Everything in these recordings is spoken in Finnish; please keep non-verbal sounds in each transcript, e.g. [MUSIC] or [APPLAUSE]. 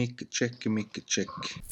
Mikki tsekki, mikki tsekki.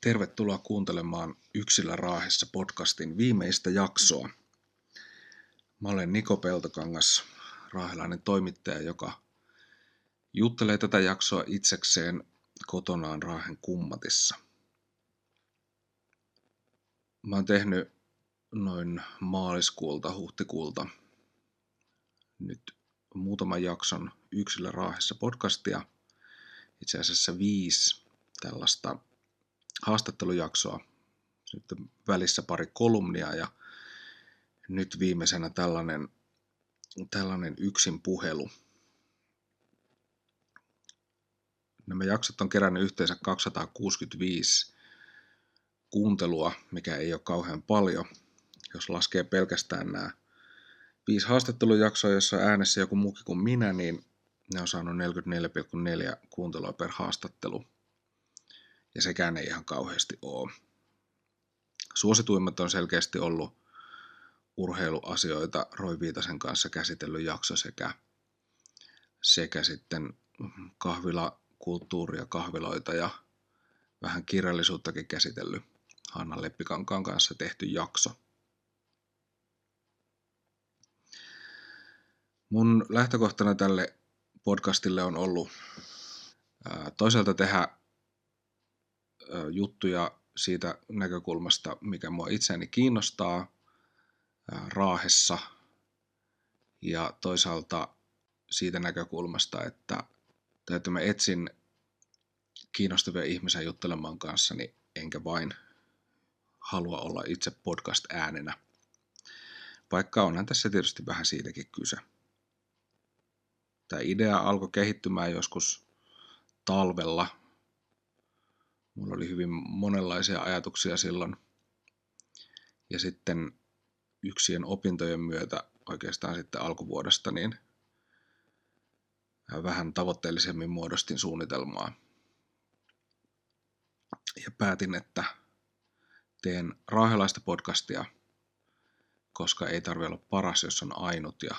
Tervetuloa kuuntelemaan Yksillä Raahessa podcastin viimeistä jaksoa. Mä olen Niko Peltokangas, raahelainen toimittaja, joka juttelee tätä jaksoa itsekseen kotonaan Raahen kummatissa. Mä oon tehnyt noin maaliskuulta, huhtikuulta nyt muutaman jakson Yksilö Raahessa podcastia. Itse asiassa viisi tällaista haastattelujaksoa. Sitten välissä pari kolumnia ja nyt viimeisenä tällainen, tällainen yksin puhelu. Nämä jaksot on kerännyt yhteensä 265 kuuntelua, mikä ei ole kauhean paljon. Jos laskee pelkästään nämä viisi haastattelujaksoa, jossa äänessä joku muukin kuin minä, niin ne on saanut 44,4 kuuntelua per haastattelu. Ja sekään ei ihan kauheasti ole. Suosituimmat on selkeästi ollut urheiluasioita Roy Viitasen kanssa käsitellyt jakso sekä, sekä sitten kahvila, kulttuuria, kahviloita ja vähän kirjallisuuttakin käsitellyt Hanna Leppikankaan kanssa tehty jakso. Mun lähtökohtana tälle podcastille on ollut toisaalta tehdä juttuja siitä näkökulmasta, mikä mua itseäni kiinnostaa Raahessa ja toisaalta siitä näkökulmasta, että, että mä etsin kiinnostavia ihmisiä juttelemaan kanssani, enkä vain halua olla itse podcast-äänenä. Vaikka onhan tässä tietysti vähän siitäkin kyse. Tämä idea alkoi kehittymään joskus talvella. Mulla oli hyvin monenlaisia ajatuksia silloin. Ja sitten yksien opintojen myötä oikeastaan sitten alkuvuodesta niin vähän tavoitteellisemmin muodostin suunnitelmaa. Ja päätin, että teen raahelaista podcastia, koska ei tarvitse olla paras, jos on ainut ja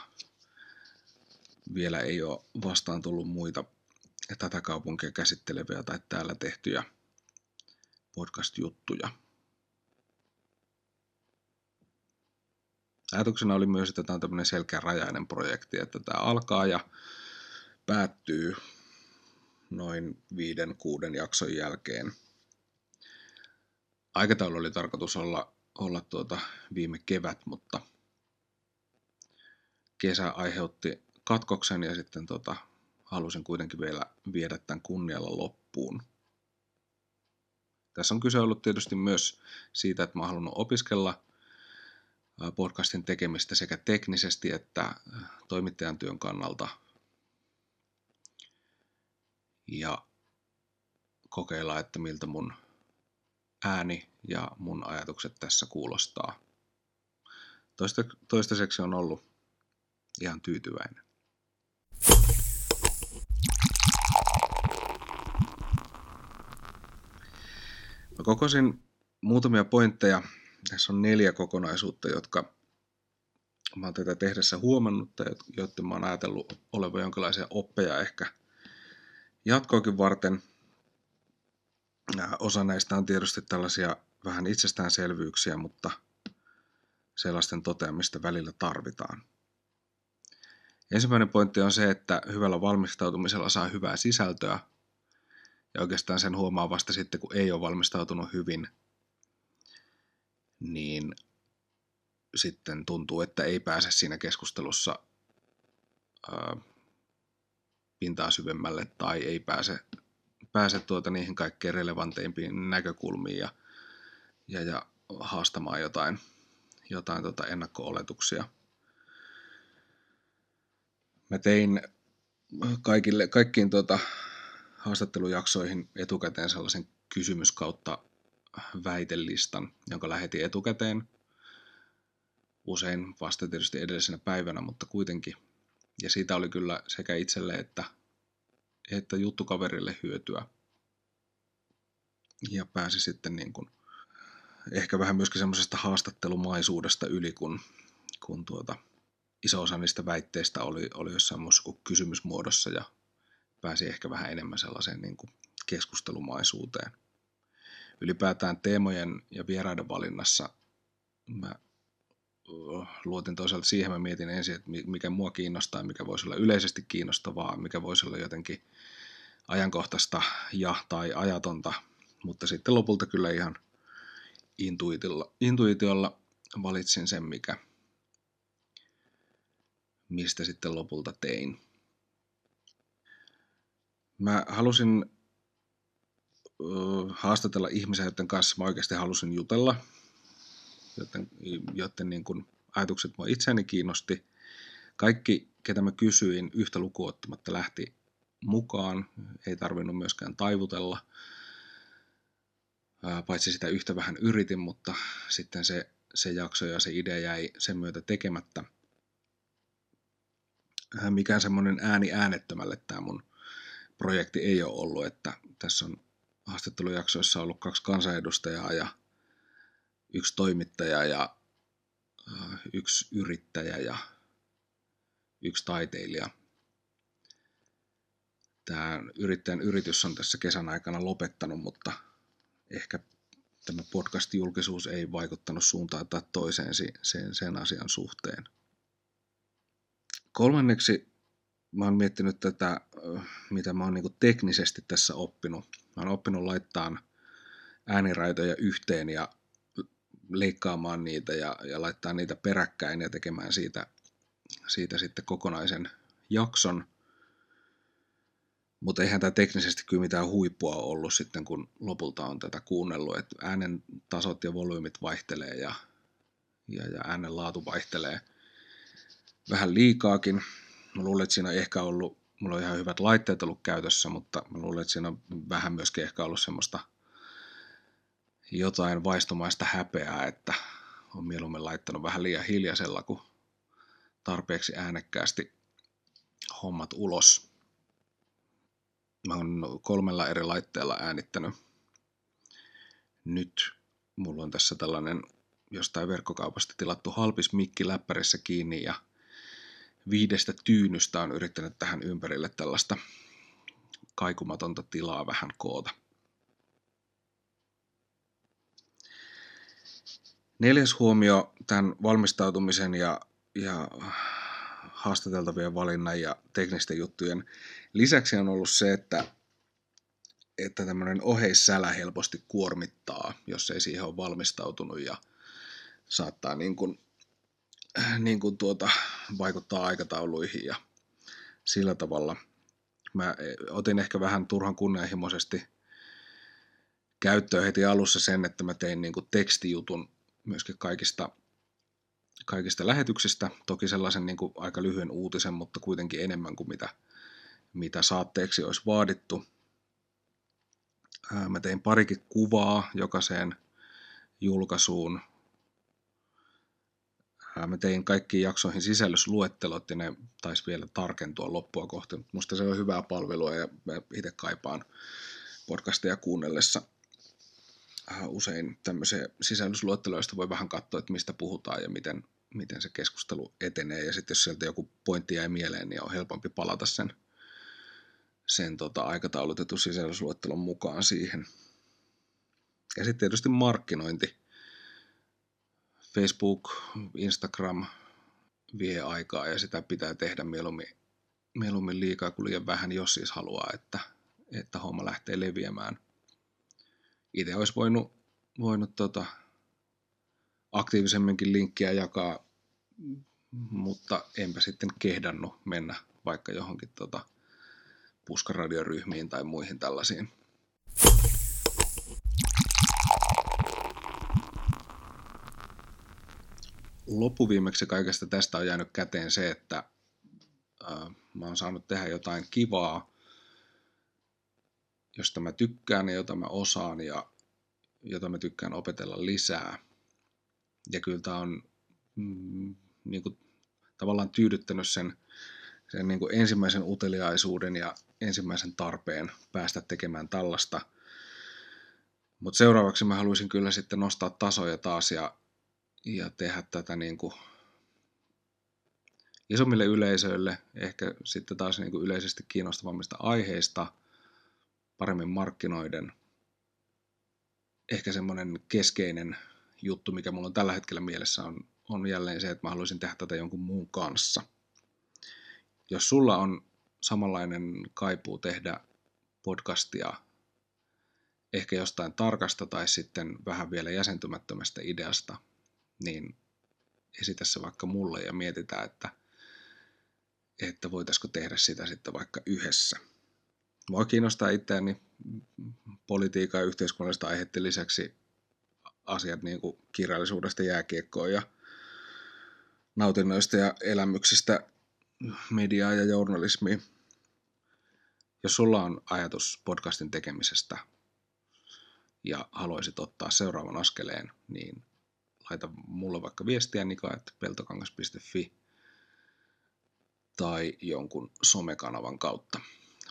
vielä ei ole vastaan tullut muita tätä kaupunkia käsitteleviä tai täällä tehtyjä podcast-juttuja. Ajatuksena oli myös, että tämä on tämmöinen selkeärajainen projekti, että tämä alkaa ja päättyy noin viiden, kuuden jakson jälkeen. Aikataulu oli tarkoitus olla, olla tuota viime kevät, mutta kesä aiheutti katkoksen ja sitten tota, halusin kuitenkin vielä viedä tämän kunnialla loppuun. Tässä on kyse ollut tietysti myös siitä, että mä oon halunnut opiskella podcastin tekemistä sekä teknisesti että toimittajan työn kannalta. Ja kokeilla, että miltä mun ääni ja mun ajatukset tässä kuulostaa. toistaiseksi on ollut ihan tyytyväinen. Mä kokosin muutamia pointteja. Tässä on neljä kokonaisuutta, jotka mä oon tätä tehdessä huomannut, tai joiden mä oon ajatellut olevan jonkinlaisia oppeja ehkä jatkoakin varten. Osa näistä on tietysti tällaisia vähän itsestäänselvyyksiä, mutta sellaisten toteamista välillä tarvitaan. Ensimmäinen pointti on se, että hyvällä valmistautumisella saa hyvää sisältöä. Ja oikeastaan sen huomaa vasta sitten, kun ei ole valmistautunut hyvin, niin sitten tuntuu, että ei pääse siinä keskustelussa ää, pintaa syvemmälle tai ei pääse, pääse tuota niihin kaikkein relevanteimpiin näkökulmiin ja, ja, ja haastamaan jotain, jotain tota ennakko-oletuksia – Mä tein kaikille, kaikkiin tuota, haastattelujaksoihin etukäteen sellaisen kysymys kautta väitelistan, jonka lähetin etukäteen. Usein vasta tietysti edellisenä päivänä, mutta kuitenkin. Ja siitä oli kyllä sekä itselle että, että juttukaverille hyötyä. Ja pääsi sitten niin kuin, ehkä vähän myöskin semmoisesta haastattelumaisuudesta yli, kun, kun tuota, iso osa niistä väitteistä oli, oli jossain muussa kuin kysymysmuodossa ja pääsi ehkä vähän enemmän sellaiseen niin kuin keskustelumaisuuteen. Ylipäätään teemojen ja vieraiden valinnassa mä luotin toisaalta siihen, mä mietin ensin, että mikä mua kiinnostaa, mikä voisi olla yleisesti kiinnostavaa, mikä voisi olla jotenkin ajankohtaista ja tai ajatonta, mutta sitten lopulta kyllä ihan intuitiolla, intuitiolla valitsin sen, mikä, mistä sitten lopulta tein. Mä halusin haastatella ihmisiä, joiden kanssa mä oikeasti halusin jutella, joten, joten niin kuin ajatukset mua itseäni kiinnosti. Kaikki, ketä mä kysyin, yhtä lukuottamatta lähti mukaan. Ei tarvinnut myöskään taivutella. Paitsi sitä yhtä vähän yritin, mutta sitten se, se jakso ja se idea jäi sen myötä tekemättä. Mikään semmoinen ääni äänettömälle tämä mun projekti ei ole ollut, että tässä on haastattelujaksoissa ollut kaksi kansanedustajaa ja yksi toimittaja ja yksi yrittäjä ja yksi taiteilija. Tämä yrittäjän yritys on tässä kesän aikana lopettanut, mutta ehkä tämä podcast-julkisuus ei vaikuttanut suuntaan tai toiseen sen, sen asian suhteen. Kolmanneksi mä oon miettinyt tätä, mitä mä oon niin teknisesti tässä oppinut. Mä oon oppinut laittaa ääniraitoja yhteen ja leikkaamaan niitä ja, ja laittaa niitä peräkkäin ja tekemään siitä, siitä sitten kokonaisen jakson. Mutta eihän tämä teknisesti kyllä mitään huippua ollut sitten, kun lopulta on tätä kuunnellut, että äänen tasot ja volyymit vaihtelee ja, ja, ja äänen laatu vaihtelee vähän liikaakin. Mä luulen, että siinä on ehkä ollut, mulla on ihan hyvät laitteet ollut käytössä, mutta mä luulen, että siinä on vähän myöskin ehkä ollut semmoista – jotain vaistomaista häpeää, että on mieluummin laittanut vähän liian hiljaisella kuin tarpeeksi äänekkäästi hommat ulos. Mä oon kolmella eri laitteella äänittänyt. Nyt mulla on tässä tällainen jostain verkkokaupasta tilattu halpis mikki läppärissä kiinni ja viidestä tyynystä on yrittänyt tähän ympärille tällaista kaikumatonta tilaa vähän koota. Neljäs huomio tämän valmistautumisen ja, ja haastateltavien valinnan ja teknisten juttujen lisäksi on ollut se, että, että tämmöinen oheissälä helposti kuormittaa, jos ei siihen ole valmistautunut ja saattaa niin kuin, [CLEARS THROAT] niin kuin tuota, vaikuttaa aikatauluihin ja sillä tavalla. Mä otin ehkä vähän turhan kunnianhimoisesti käyttöön heti alussa sen, että mä tein niin kuin tekstijutun myöskin kaikista, kaikista lähetyksistä. Toki sellaisen niin kuin aika lyhyen uutisen, mutta kuitenkin enemmän kuin mitä, mitä saatteeksi olisi vaadittu. Mä tein parikin kuvaa jokaiseen julkaisuun. Mä tein kaikkiin jaksoihin sisällysluettelot ja ne taisi vielä tarkentua loppua kohti. Musta se on hyvää palvelua ja itse kaipaan podcasteja kuunnellessa usein tämmöisiä sisällysluetteloista voi vähän katsoa, että mistä puhutaan ja miten, miten se keskustelu etenee. Ja sitten jos sieltä joku pointti jäi mieleen, niin on helpompi palata sen, sen tota, aikataulutetun sisällysluettelon mukaan siihen. Ja sitten tietysti markkinointi. Facebook, Instagram vie aikaa ja sitä pitää tehdä mieluummin, mieluummin liikaa kuin liian vähän, jos siis haluaa, että, että homma lähtee leviämään – itse olisi voinut, voinut tota, aktiivisemminkin linkkiä jakaa, mutta enpä sitten kehdannut mennä vaikka johonkin tota, puskaradioryhmiin tai muihin tällaisiin. Loppuviimeksi kaikesta tästä on jäänyt käteen se, että äh, mä oon saanut tehdä jotain kivaa, josta mä tykkään ja jota mä osaan ja jota mä tykkään opetella lisää. Ja kyllä tämä on mm, niin kuin, tavallaan tyydyttänyt sen, sen niin kuin ensimmäisen uteliaisuuden ja ensimmäisen tarpeen päästä tekemään tällaista. Mutta seuraavaksi mä haluaisin kyllä sitten nostaa tasoja taas ja, ja tehdä tätä niin kuin isommille yleisöille, ehkä sitten taas niin kuin yleisesti kiinnostavammista aiheista, paremmin markkinoiden. Ehkä semmoinen keskeinen juttu, mikä mulla on tällä hetkellä mielessä, on, on jälleen se, että mä haluaisin tehdä tätä jonkun muun kanssa. Jos sulla on samanlainen kaipuu tehdä podcastia ehkä jostain tarkasta tai sitten vähän vielä jäsentymättömästä ideasta, niin esitä se vaikka mulle ja mietitään, että, että voitaisiko tehdä sitä sitten vaikka yhdessä. Mua kiinnostaa itseäni politiikan ja yhteiskunnallista aiheiden lisäksi asiat niin kuin kirjallisuudesta jääkiekkoon ja nautinnoista ja elämyksistä mediaa ja journalismia. Jos sulla on ajatus podcastin tekemisestä ja haluaisit ottaa seuraavan askeleen, niin laita mulle vaikka viestiä nika.peltokangas.fi tai jonkun somekanavan kautta,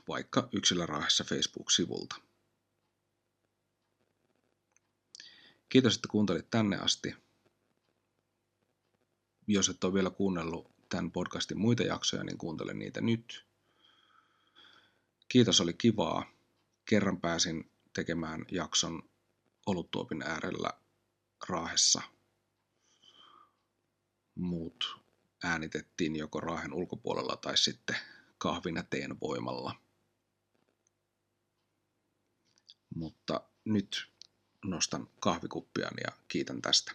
vaikka yksilöraahessa Facebook-sivulta. Kiitos, että kuuntelit tänne asti. Jos et ole vielä kuunnellut tämän podcastin muita jaksoja, niin kuuntele niitä nyt. Kiitos, oli kivaa. Kerran pääsin tekemään jakson oluttuopin äärellä Raahessa. Muut äänitettiin joko Raahen ulkopuolella tai sitten kahvina teen voimalla. Mutta nyt nostan kahvikuppiani ja kiitän tästä.